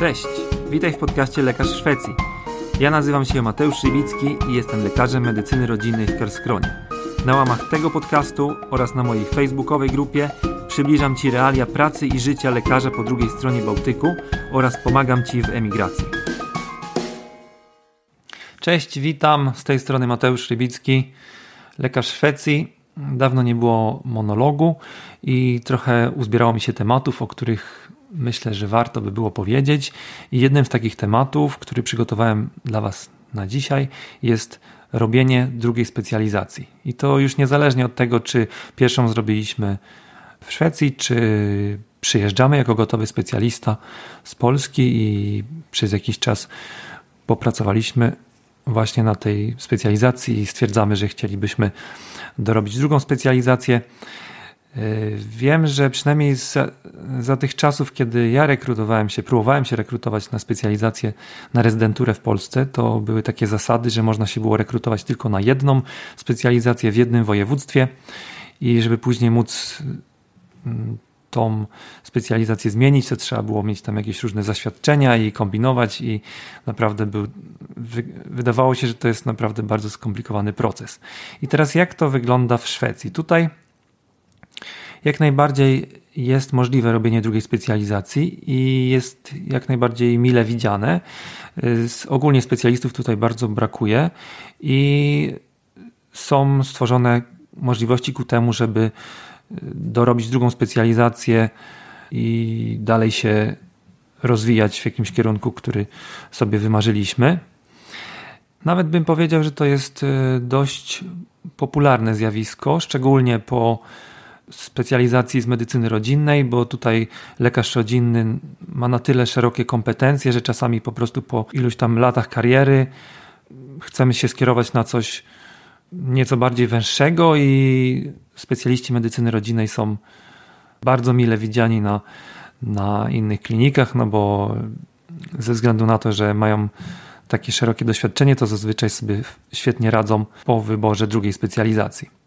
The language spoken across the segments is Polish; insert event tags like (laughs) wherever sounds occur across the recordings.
Cześć, witaj w podcaście Lekarz Szwecji. Ja nazywam się Mateusz Szywicki i jestem lekarzem medycyny rodzinnej w Kerskronie. Na łamach tego podcastu oraz na mojej facebookowej grupie przybliżam Ci realia pracy i życia lekarza po drugiej stronie Bałtyku oraz pomagam Ci w emigracji. Cześć, witam. Z tej strony Mateusz Szybicki, lekarz Szwecji. Dawno nie było monologu i trochę uzbierało mi się tematów, o których myślę, że warto by było powiedzieć. I jednym z takich tematów, który przygotowałem dla Was na dzisiaj, jest robienie drugiej specjalizacji. I to już niezależnie od tego, czy pierwszą zrobiliśmy w Szwecji, czy przyjeżdżamy jako gotowy specjalista z Polski i przez jakiś czas popracowaliśmy właśnie na tej specjalizacji i stwierdzamy, że chcielibyśmy dorobić drugą specjalizację. Yy, wiem, że przynajmniej za, za, tych czasów, kiedy ja rekrutowałem się, próbowałem się rekrutować na specjalizację, na rezydenturę w Polsce, to były takie zasady, że można się było rekrutować tylko na jedną specjalizację w jednym województwie i żeby później móc mm, tą specjalizację zmienić, to trzeba było mieć tam jakieś różne zaświadczenia i kombinować i naprawdę był, wydawało się, że to jest naprawdę bardzo skomplikowany proces. I teraz jak to wygląda w Szwecji? Tutaj jak najbardziej jest możliwe robienie drugiej specjalizacji i jest jak najbardziej mile widziane. Ogólnie specjalistów tutaj bardzo brakuje i są stworzone możliwości ku temu, żeby dorobić drugą specjalizację i dalej się rozwijać w jakimś kierunku, który sobie wymarzyliśmy. Nawet bym powiedział, że to jest e, dość popularne zjawisko, szczególnie po specjalizacji z medycyny rodzinnej, bo tutaj lekarz rodzinny ma na tyle szerokie kompetencje, że czasami po prostu po iluś tam latach kariery chcemy się skierować na coś nieco bardziej węższego i specjaliści medycyny rodzinnej są bardzo mile widziani na, na innych klinikach, no bo ze względu na to, że mają takie szerokie doświadczenie, to zazwyczaj sobie świetnie radzą po wyborze drugiej specjalizacji.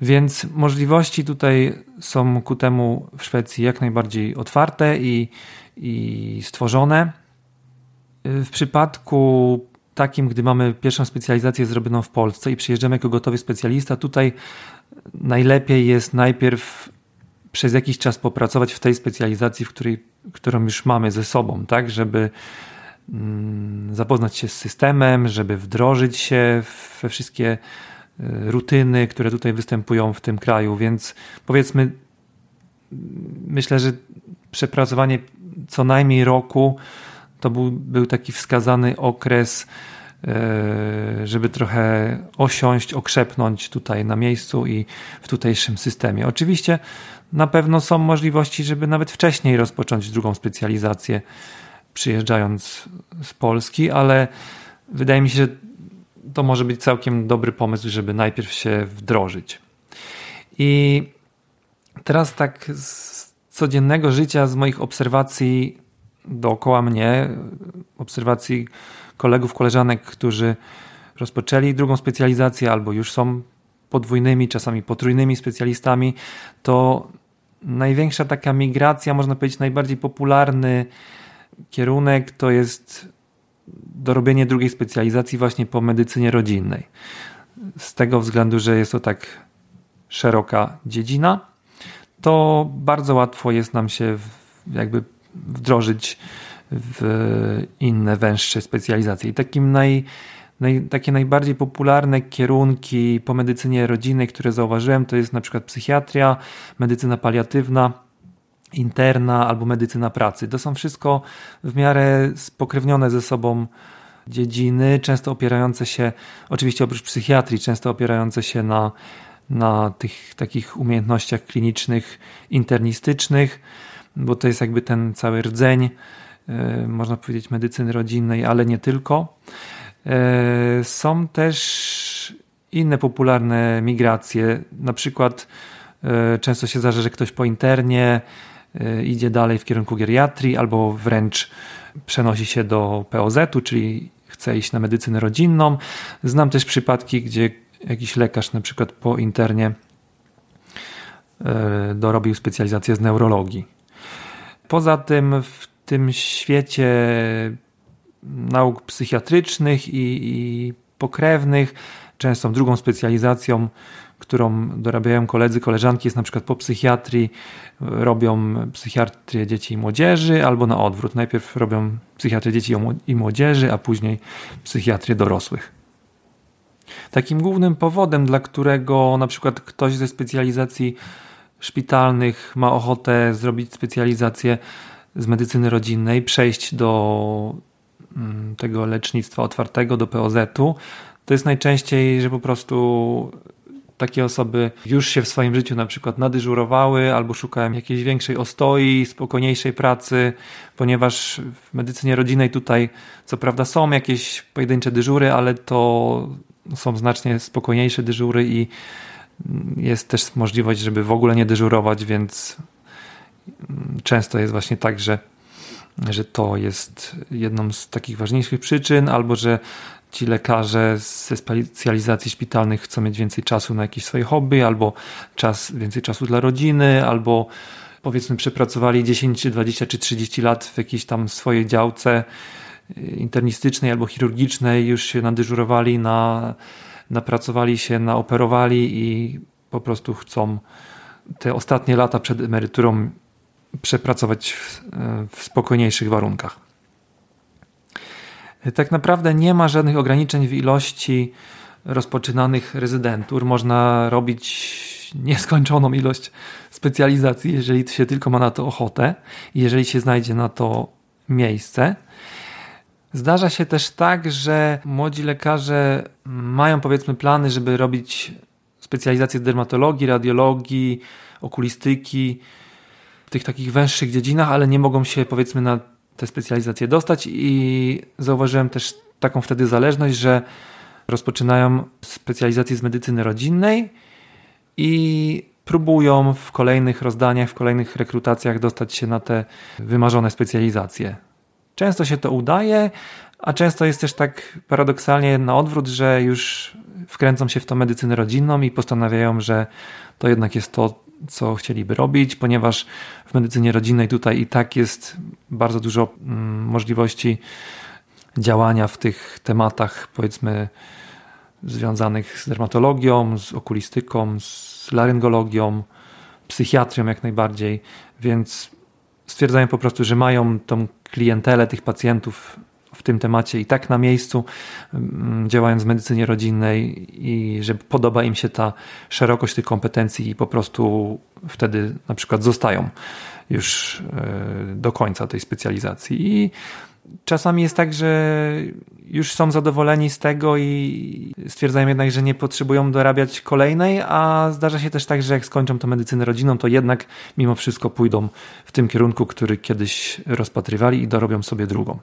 Więc możliwości tutaj są ku temu w Szwecji jak najbardziej otwarte i, i stworzone. W przypadku takim, gdy mamy pierwszą specjalizację zrobioną w Polsce i przyjeżdżamy jako gotowy specjalista, tutaj najlepiej jest najpierw przez jakiś czas popracować w tej specjalizacji, w której, którą już mamy ze sobą, tak, żeby mm, zapoznać się z systemem, żeby wdrożyć się we wszystkie y, rutyny, które tutaj występują w tym kraju, więc powiedzmy, myślę, że przepracowanie co najmniej roku to był, był taki wskazany okres, e, żeby trochę osiąść, okrzepnąć tutaj na miejscu i w tutejszym systemie. Oczywiście na pewno są możliwości, żeby nawet wcześniej rozpocząć drugą specjalizację, przyjeżdżając z Polski, ale wydaje mi się, że to może być całkiem dobry pomysł, żeby najpierw się wdrożyć. I teraz tak z codziennego życia, z moich obserwacji dookoła mnie, obserwacji kolegów, koleżanek, którzy rozpoczęli drugą specjalizację albo już są podwójnymi, czasami potrójnymi specjalistami, to największa taka migracja, można powiedzieć, najbardziej popularny kierunek to jest dorobienie drugiej specjalizacji właśnie po medycynie rodzinnej. Z tego względu, że jest to tak szeroka dziedzina, to bardzo łatwo jest nam się jakby wdrożyć w inne, węższe specjalizacje. I takim naj, naj, takie najbardziej popularne kierunki po medycynie rodzinnej, które zauważyłem, to jest na przykład psychiatria, medycyna paliatywna, interna albo medycyna pracy. To są wszystko w miarę spokrewnione ze sobą dziedziny, często opierające się, oczywiście oprócz psychiatrii, często opierające się na, na tych takich umiejętnościach klinicznych, internistycznych bo to jest jakby ten cały rdzeń, e, można powiedzieć, medycyny rodzinnej, ale nie tylko. E, są też inne popularne migracje, na przykład e, często się zdarza, że ktoś po internie idzie dalej w kierunku geriatrii albo wręcz przenosi się do POZ-u, czyli chce iść na medycynę rodzinną. Znam też przypadki, gdzie jakiś lekarz na przykład po internie dorobił specjalizację z neurologii. Poza tym w tym świecie nauk psychiatrycznych i, i pokrewnych, często drugą specjalizacją, którą dorabiają koledzy, koleżanki, jest na przykład po psychiatrii, robią psychiatrię dzieci i młodzieży, albo na odwrót. Najpierw robią psychiatrię dzieci i młodzieży, a później psychiatrię dorosłych. Takim głównym powodem, dla którego na przykład ktoś ze specjalizacji szpitalnych ma ochotę zrobić specjalizację z medycyny rodzinnej, przejść do mm, tego lecznictwa otwartego, do POZ-u, to jest najczęściej, że po prostu takie osoby już się w swoim życiu na przykład nadyżurowały albo szukają jakiejś większej ostoi, spokojniejszej pracy, ponieważ w medycynie rodzinnej tutaj co prawda są jakieś pojedyncze dyżury, ale to są znacznie spokojniejsze dyżury i jest też możliwość, żeby w ogóle nie dyżurować, więc często jest właśnie tak, że, że to jest jedną z takich ważniejszych przyczyn, albo że ci lekarze ze specjalizacji szpitalnych chcą mieć więcej czasu na jakieś swoje hobby, albo czas, więcej czasu dla rodziny, albo powiedzmy przepracowali 10, czy 20 czy 30 lat w jakiejś tam swojej działce y, internistycznej albo chirurgicznej, już się nadyżurowali, na, napracowali się, naoperowali i po prostu chcą te ostatnie lata przed emeryturą przepracować w, w spokojniejszych warunkach. Tak naprawdę nie ma żadnych ograniczeń w ilości rozpoczynanych rezydentur. Można robić nieskończoną ilość specjalizacji, jeżeli się tylko ma na to ochotę i jeżeli się znajdzie na to miejsce. Zdarza się też tak, że młodzi lekarze mają powiedzmy plany, żeby robić specjalizację dermatologii, radiologii, okulistyki, tych takich węższych dziedzinach, ale nie mogą się powiedzmy na te specjalizacje dostać i zauważyłem też taką wtedy zależność, że rozpoczynają specjalizację z medycyny rodzinnej i próbują w kolejnych rozdaniach, w kolejnych rekrutacjach dostać się na te wymarzone specjalizacje. Często się to udaje, a często jest też tak paradoksalnie na odwrót, że już wkręcą się w tą medycynę rodzinną i postanawiają, że to jednak jest to, co chcieliby robić, ponieważ w medycynie rodzinnej tutaj i tak jest bardzo dużo mm, możliwości działania w tych tematach, powiedzmy, związanych z dermatologią, z okulistyką, z laryngologią, psychiatrią jak najbardziej, więc stwierdzają po prostu, że mają tą klientelę tych pacjentów w tym temacie i tak na miejscu, mm, działając w medycynie rodzinnej, i że podoba im się ta szerokość tych kompetencji, i po prostu wtedy na przykład zostają już e, do końca tej specjalizacji. I czasami jest tak, że już są zadowoleni z tego i stwierdzają jednak, że nie potrzebują dorabiać kolejnej, a zdarza się też tak, że jak skończą tę medycynę rodzinną, to jednak mimo wszystko pójdą w tym kierunku, który kiedyś rozpatrywali i dorobią sobie drugą.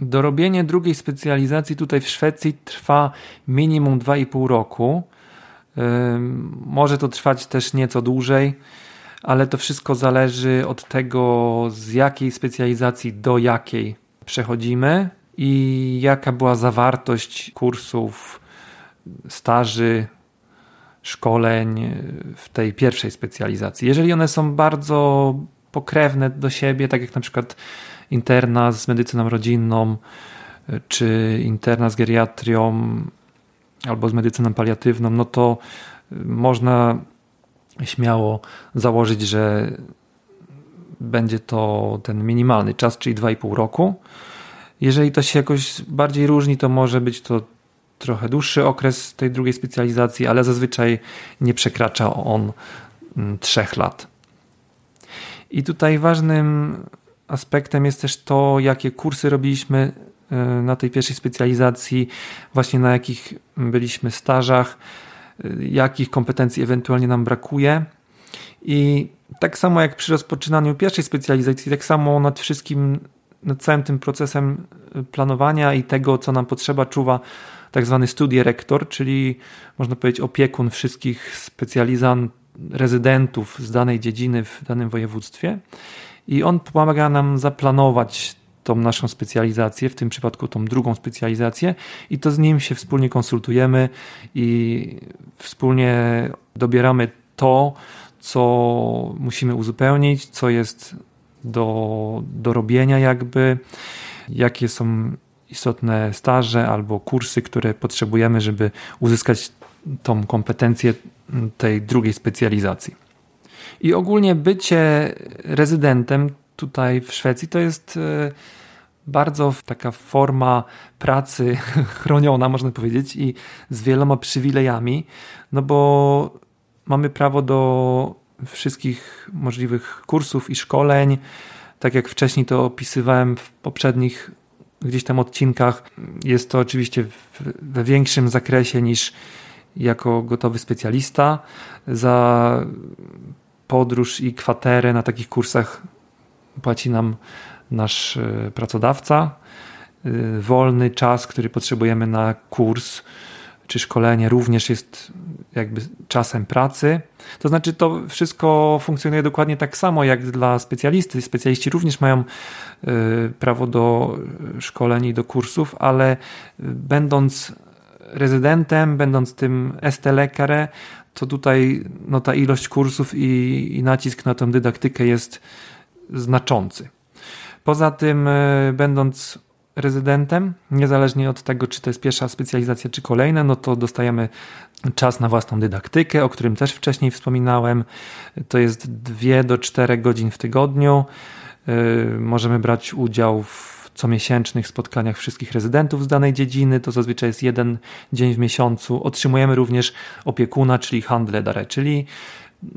Dorobienie drugiej specjalizacji tutaj w Szwecji trwa minimum 2,5 roku. Może to trwać też nieco dłużej, ale to wszystko zależy od tego, z jakiej specjalizacji do jakiej przechodzimy i jaka była zawartość kursów, staży, szkoleń w tej pierwszej specjalizacji. Jeżeli one są bardzo pokrewne do siebie, tak jak na przykład interna z medycyną rodzinną, czy interna z geriatrią, albo z medycyną paliatywną, no to można śmiało założyć, że będzie to ten minimalny czas, czyli 2,5 roku. Jeżeli to się jakoś bardziej różni, to może być to trochę dłuższy okres tej drugiej specjalizacji, ale zazwyczaj nie przekracza on 3 mm, lat. I tutaj ważnym aspektem jest też to, jakie kursy robiliśmy e, na tej pierwszej specjalizacji, właśnie na jakich byliśmy stażach, e, jakich kompetencji ewentualnie nam brakuje. I tak samo jak przy rozpoczynaniu pierwszej specjalizacji, tak samo nad wszystkim, nad całym tym procesem e, planowania i tego, co nam potrzeba, czuwa tak zwany studierektor, czyli można powiedzieć opiekun wszystkich specjalizantów, rezydentów z danej dziedziny w danym województwie i on pomaga nam zaplanować tą naszą specjalizację, w tym przypadku tą drugą specjalizację i to z nim się wspólnie konsultujemy i wspólnie dobieramy to, co musimy uzupełnić, co jest do, do robienia, jakby, jakie są istotne staże albo kursy, które potrzebujemy, żeby uzyskać tą kompetencję tej drugiej specjalizacji. I ogólnie bycie rezydentem tutaj w Szwecji to jest e, bardzo taka forma pracy (laughs) chroniona, można powiedzieć, i z wieloma przywilejami, no bo mamy prawo do wszystkich możliwych kursów i szkoleń. Tak jak wcześniej to opisywałem w poprzednich gdzieś tam odcinkach, jest to oczywiście we większym zakresie niż jako gotowy specjalista. Za podróż i kwaterę na takich kursach płaci nam nasz e, pracodawca. E, wolny czas, który potrzebujemy na kurs czy szkolenie, również jest jakby czasem pracy. To znaczy, to wszystko funkcjonuje dokładnie tak samo jak dla specjalisty. Specjaliści również mają e, prawo do szkoleń i do kursów, ale będąc rezydentem, będąc tym ST-lekarem, to tutaj no, ta ilość kursów i, i nacisk na tę dydaktykę jest znaczący. Poza tym, e, będąc rezydentem, niezależnie od tego, czy to jest pierwsza specjalizacja, czy kolejna, no to dostajemy czas na własną dydaktykę, o którym też wcześniej wspominałem. To jest 2 do 4 godzin w tygodniu. E, możemy brać udział w comiesięcznych spotkaniach wszystkich rezydentów z danej dziedziny. To zazwyczaj jest jeden dzień w miesiącu. Otrzymujemy również opiekuna, czyli handledare, czyli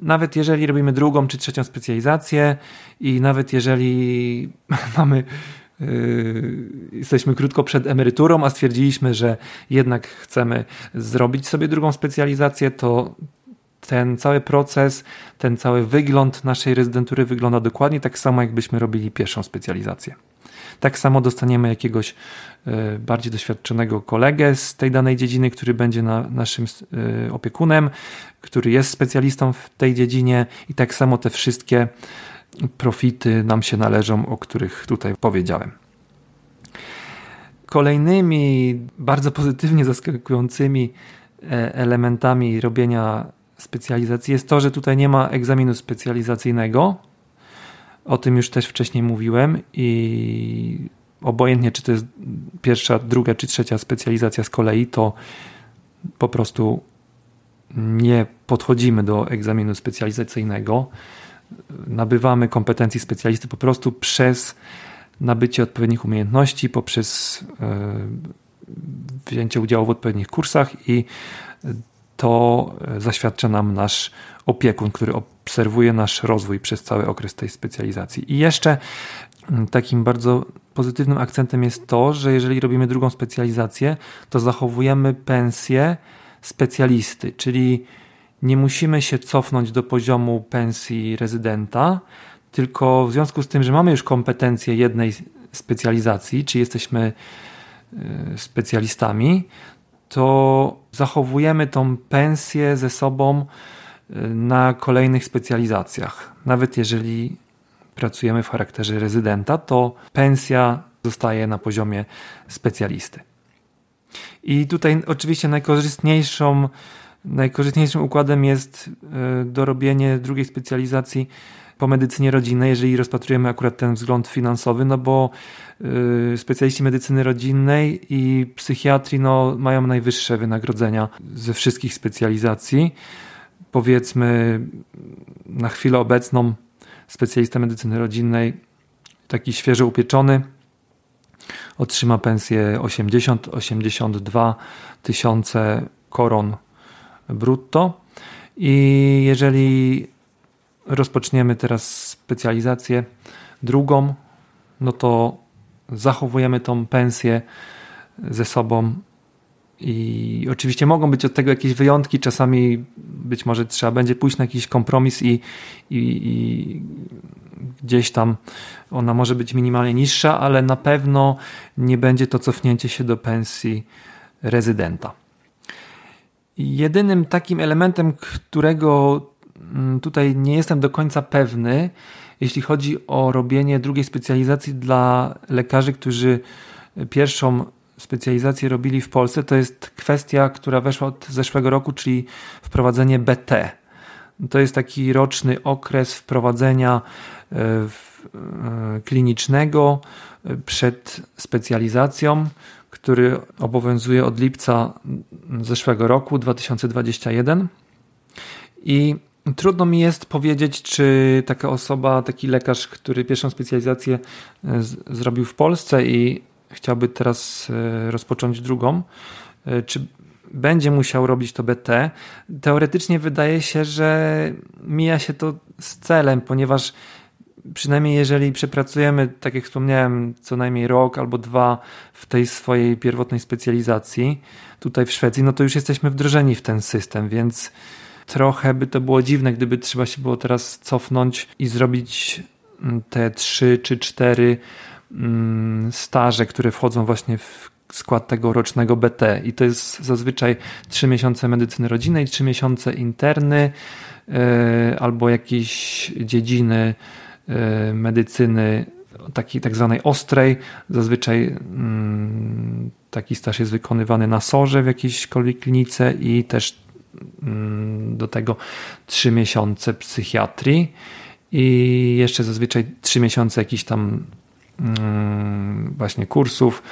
nawet jeżeli robimy drugą czy trzecią specjalizację i nawet jeżeli (laughs) mamy Yy, jesteśmy krótko przed emeryturą, a stwierdziliśmy, że jednak chcemy zrobić sobie drugą specjalizację, to ten cały proces, ten cały wygląd naszej rezydentury wygląda dokładnie tak samo, jakbyśmy robili pierwszą specjalizację. Tak samo dostaniemy jakiegoś e, bardziej doświadczonego kolegę z tej danej dziedziny, który będzie na naszym e, opiekunem, który jest specjalistą w tej dziedzinie i tak samo te wszystkie profity nam się należą, o których tutaj powiedziałem. Kolejnymi bardzo pozytywnie zaskakującymi e, elementami robienia specjalizacji jest to, że tutaj nie ma egzaminu specjalizacyjnego, o tym już też wcześniej mówiłem i obojętnie czy to jest pierwsza, druga czy trzecia specjalizacja z kolei, to po prostu nie podchodzimy do egzaminu specjalizacyjnego. Nabywamy kompetencji specjalisty po prostu przez nabycie odpowiednich umiejętności, poprzez e, wzięcie udziału w odpowiednich kursach i to zaświadcza nam nasz opiekun, który obserwuje nasz rozwój przez cały okres tej specjalizacji. I jeszcze mm, takim bardzo pozytywnym akcentem jest to, że jeżeli robimy drugą specjalizację, to zachowujemy pensję specjalisty, czyli nie musimy się cofnąć do poziomu pensji rezydenta, tylko w związku z tym, że mamy już kompetencje jednej specjalizacji, czy jesteśmy y, specjalistami, to zachowujemy tą pensję ze sobą na kolejnych specjalizacjach. Nawet jeżeli pracujemy w charakterze rezydenta, to pensja zostaje na poziomie specjalisty. I tutaj oczywiście najkorzystniejszą, najkorzystniejszym układem jest e, dorobienie drugiej specjalizacji po medycynie rodzinnej, jeżeli rozpatrujemy akurat ten wzgląd finansowy, no bo e, specjaliści medycyny rodzinnej i psychiatrii no, mają najwyższe wynagrodzenia ze wszystkich specjalizacji powiedzmy na chwilę obecną specjalista medycyny rodzinnej, taki świeżo upieczony, otrzyma pensję 80-82 tysiące koron brutto. I jeżeli rozpoczniemy teraz specjalizację drugą, no to zachowujemy tą pensję ze sobą i oczywiście mogą być od tego jakieś wyjątki, czasami być może trzeba będzie pójść na jakiś kompromis i, i, i, gdzieś tam ona może być minimalnie niższa, ale na pewno nie będzie to cofnięcie się do pensji rezydenta. Jedynym takim elementem, którego mm, tutaj nie jestem do końca pewny, jeśli chodzi o robienie drugiej specjalizacji dla lekarzy, którzy pierwszą specjalizację robili w Polsce, to jest kwestia, która weszła od zeszłego roku, czyli wprowadzenie BT. To jest taki roczny okres wprowadzenia klinicznego przed specjalizacją, który obowiązuje od lipca zeszłego roku 2021. I trudno mi jest powiedzieć, czy taka osoba, taki lekarz, który pierwszą specjalizację e, zrobił w Polsce i chciałby teraz e, rozpocząć drugą, e, czy będzie musiał robić to BT. Teoretycznie wydaje się, że mija się to z celem, ponieważ przynajmniej jeżeli przepracujemy, tak jak wspomniałem, co najmniej rok albo dwa w tej swojej pierwotnej specjalizacji tutaj w Szwecji, no to już jesteśmy wdrożeni w ten system, więc trochę by to było dziwne, gdyby trzeba się było teraz cofnąć i zrobić mm, te trzy czy cztery staże, które wchodzą właśnie w skład tego rocznego BT. I to jest zazwyczaj trzy miesiące medycyny rodzinnej, trzy miesiące interny yy, albo jakieś dziedziny yy, medycyny takiej tak zwanej ostrej. Zazwyczaj yy, taki staż jest wykonywany na sorze w jakiejś klinice i też Mm, do tego 3 miesiące psychiatrii i jeszcze zazwyczaj 3 miesiące jakichś tam mm, właśnie kursów,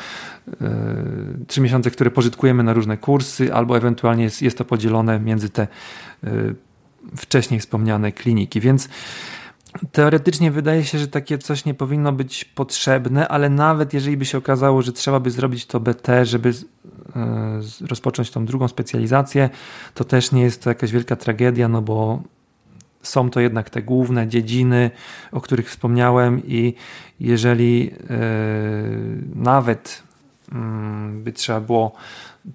3 y, miesiące, które pożytkujemy na różne kursy, albo ewentualnie jest, jest to podzielone między te y, wcześniej wspomniane kliniki. Więc teoretycznie wydaje się, że takie coś nie powinno być potrzebne, ale nawet jeżeli by się okazało, że trzeba by zrobić to BT, żeby E, rozpocząć tą drugą specjalizację, to też nie jest to jakaś wielka tragedia, no bo są to jednak te główne dziedziny, o których wspomniałem, i jeżeli yy, nawet yy, by trzeba było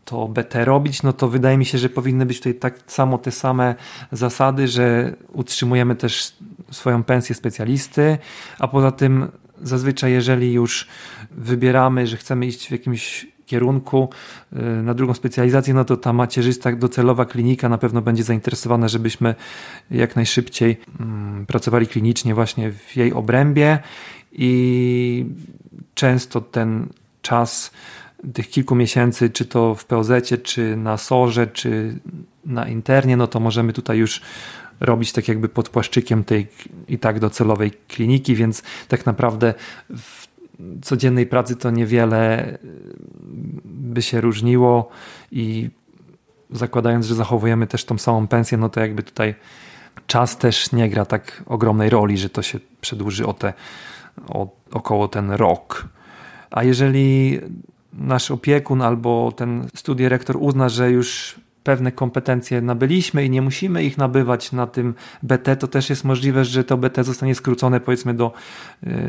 to BT robić, no to wydaje mi się, że powinny być tutaj tak samo te same zasady, że utrzymujemy też swoją pensję specjalisty, a poza tym zazwyczaj jeżeli już wybieramy, że chcemy iść w jakimś kierunku y, na drugą specjalizację, no to ta macierzysta docelowa klinika na pewno będzie zainteresowana, żebyśmy jak najszybciej mm, pracowali klinicznie właśnie w jej obrębie i często ten czas tych kilku miesięcy, czy to w POZ, czy na SORze, czy na internie, no to możemy tutaj już robić tak jakby pod płaszczykiem tej i tak docelowej kliniki, więc tak naprawdę w codziennej pracy to niewiele y, by się różniło i zakładając, że zachowujemy też tą samą pensję, no to jakby tutaj czas też nie gra tak ogromnej roli, że to się przedłuży o te o, około ten rok. A jeżeli nasz opiekun albo ten studierektor uzna, że już pewne kompetencje nabyliśmy i nie musimy ich nabywać na tym BT, to też jest możliwe, że to BT zostanie skrócone powiedzmy do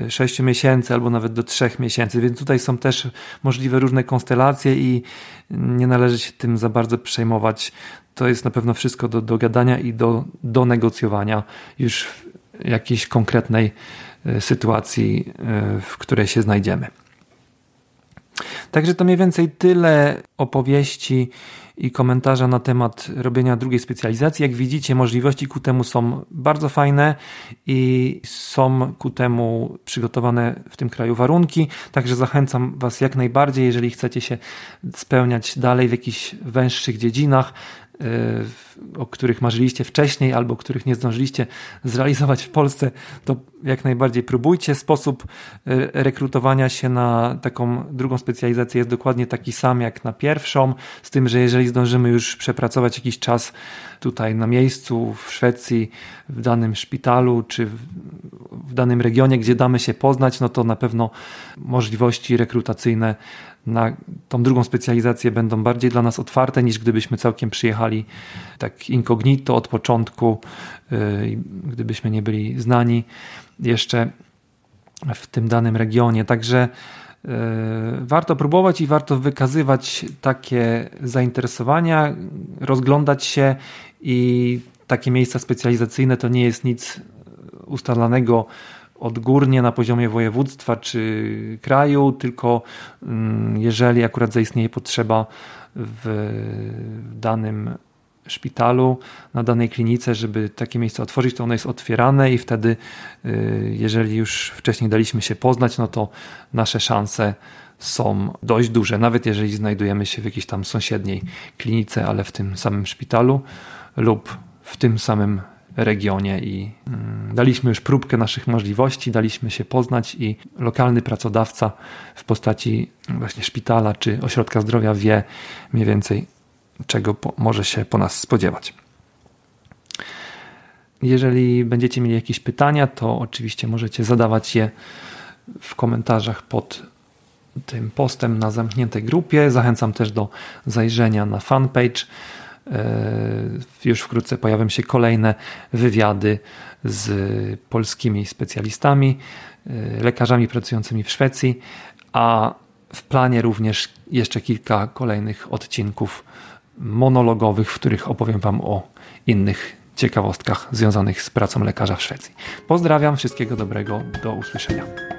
6 y, miesięcy albo nawet do 3 miesięcy, więc tutaj są też możliwe różne konstelacje i nie należy się tym za bardzo przejmować. To jest na pewno wszystko do dogadania i do, do negocjowania już w jakiejś konkretnej y, sytuacji, y, w której się znajdziemy. Także to mniej więcej tyle opowieści i komentarza na temat robienia drugiej specjalizacji. Jak widzicie, możliwości ku temu są bardzo fajne i są ku temu przygotowane w tym kraju warunki. Także zachęcam Was jak najbardziej, jeżeli chcecie się spełniać dalej w jakichś węższych dziedzinach, o których marzyliście wcześniej albo których nie zdążyliście zrealizować w Polsce, to jak najbardziej próbujcie. Sposób y, rekrutowania się na taką drugą specjalizację jest dokładnie taki sam jak na pierwszą, z tym, że jeżeli zdążymy już przepracować jakiś czas tutaj na miejscu w Szwecji, w danym szpitalu czy danym regionie, gdzie damy się poznać, no to na pewno możliwości rekrutacyjne na tą drugą specjalizację będą bardziej dla nas otwarte niż gdybyśmy całkiem przyjechali tak incognito od początku, y, gdybyśmy nie byli znani jeszcze w tym danym regionie. Także y, warto próbować i warto wykazywać takie zainteresowania, rozglądać się i takie miejsca specjalizacyjne to nie jest nic ustalanego odgórnie na poziomie województwa czy kraju, tylko mm, jeżeli akurat zaistnieje potrzeba w danym szpitalu, na danej klinice, żeby takie miejsce otworzyć, to ono jest otwierane i wtedy, y, jeżeli już wcześniej daliśmy się poznać, no to nasze szanse są dość duże, nawet jeżeli znajdujemy się w jakiejś tam sąsiedniej klinice, ale w tym samym szpitalu lub w tym samym regionie i mm, daliśmy już próbkę naszych możliwości, daliśmy się poznać i lokalny pracodawca w postaci właśnie szpitala czy ośrodka zdrowia wie mniej więcej czego po, może się po nas spodziewać. Jeżeli będziecie mieli jakieś pytania, to oczywiście możecie zadawać je w komentarzach pod tym postem na zamkniętej grupie. Zachęcam też do zajrzenia na fanpage. E, już wkrótce pojawią się kolejne wywiady z polskimi specjalistami, e, lekarzami pracującymi w Szwecji, a w planie również jeszcze kilka kolejnych odcinków monologowych, w których opowiem Wam o innych ciekawostkach związanych z pracą lekarza w Szwecji. Pozdrawiam, wszystkiego dobrego, do usłyszenia.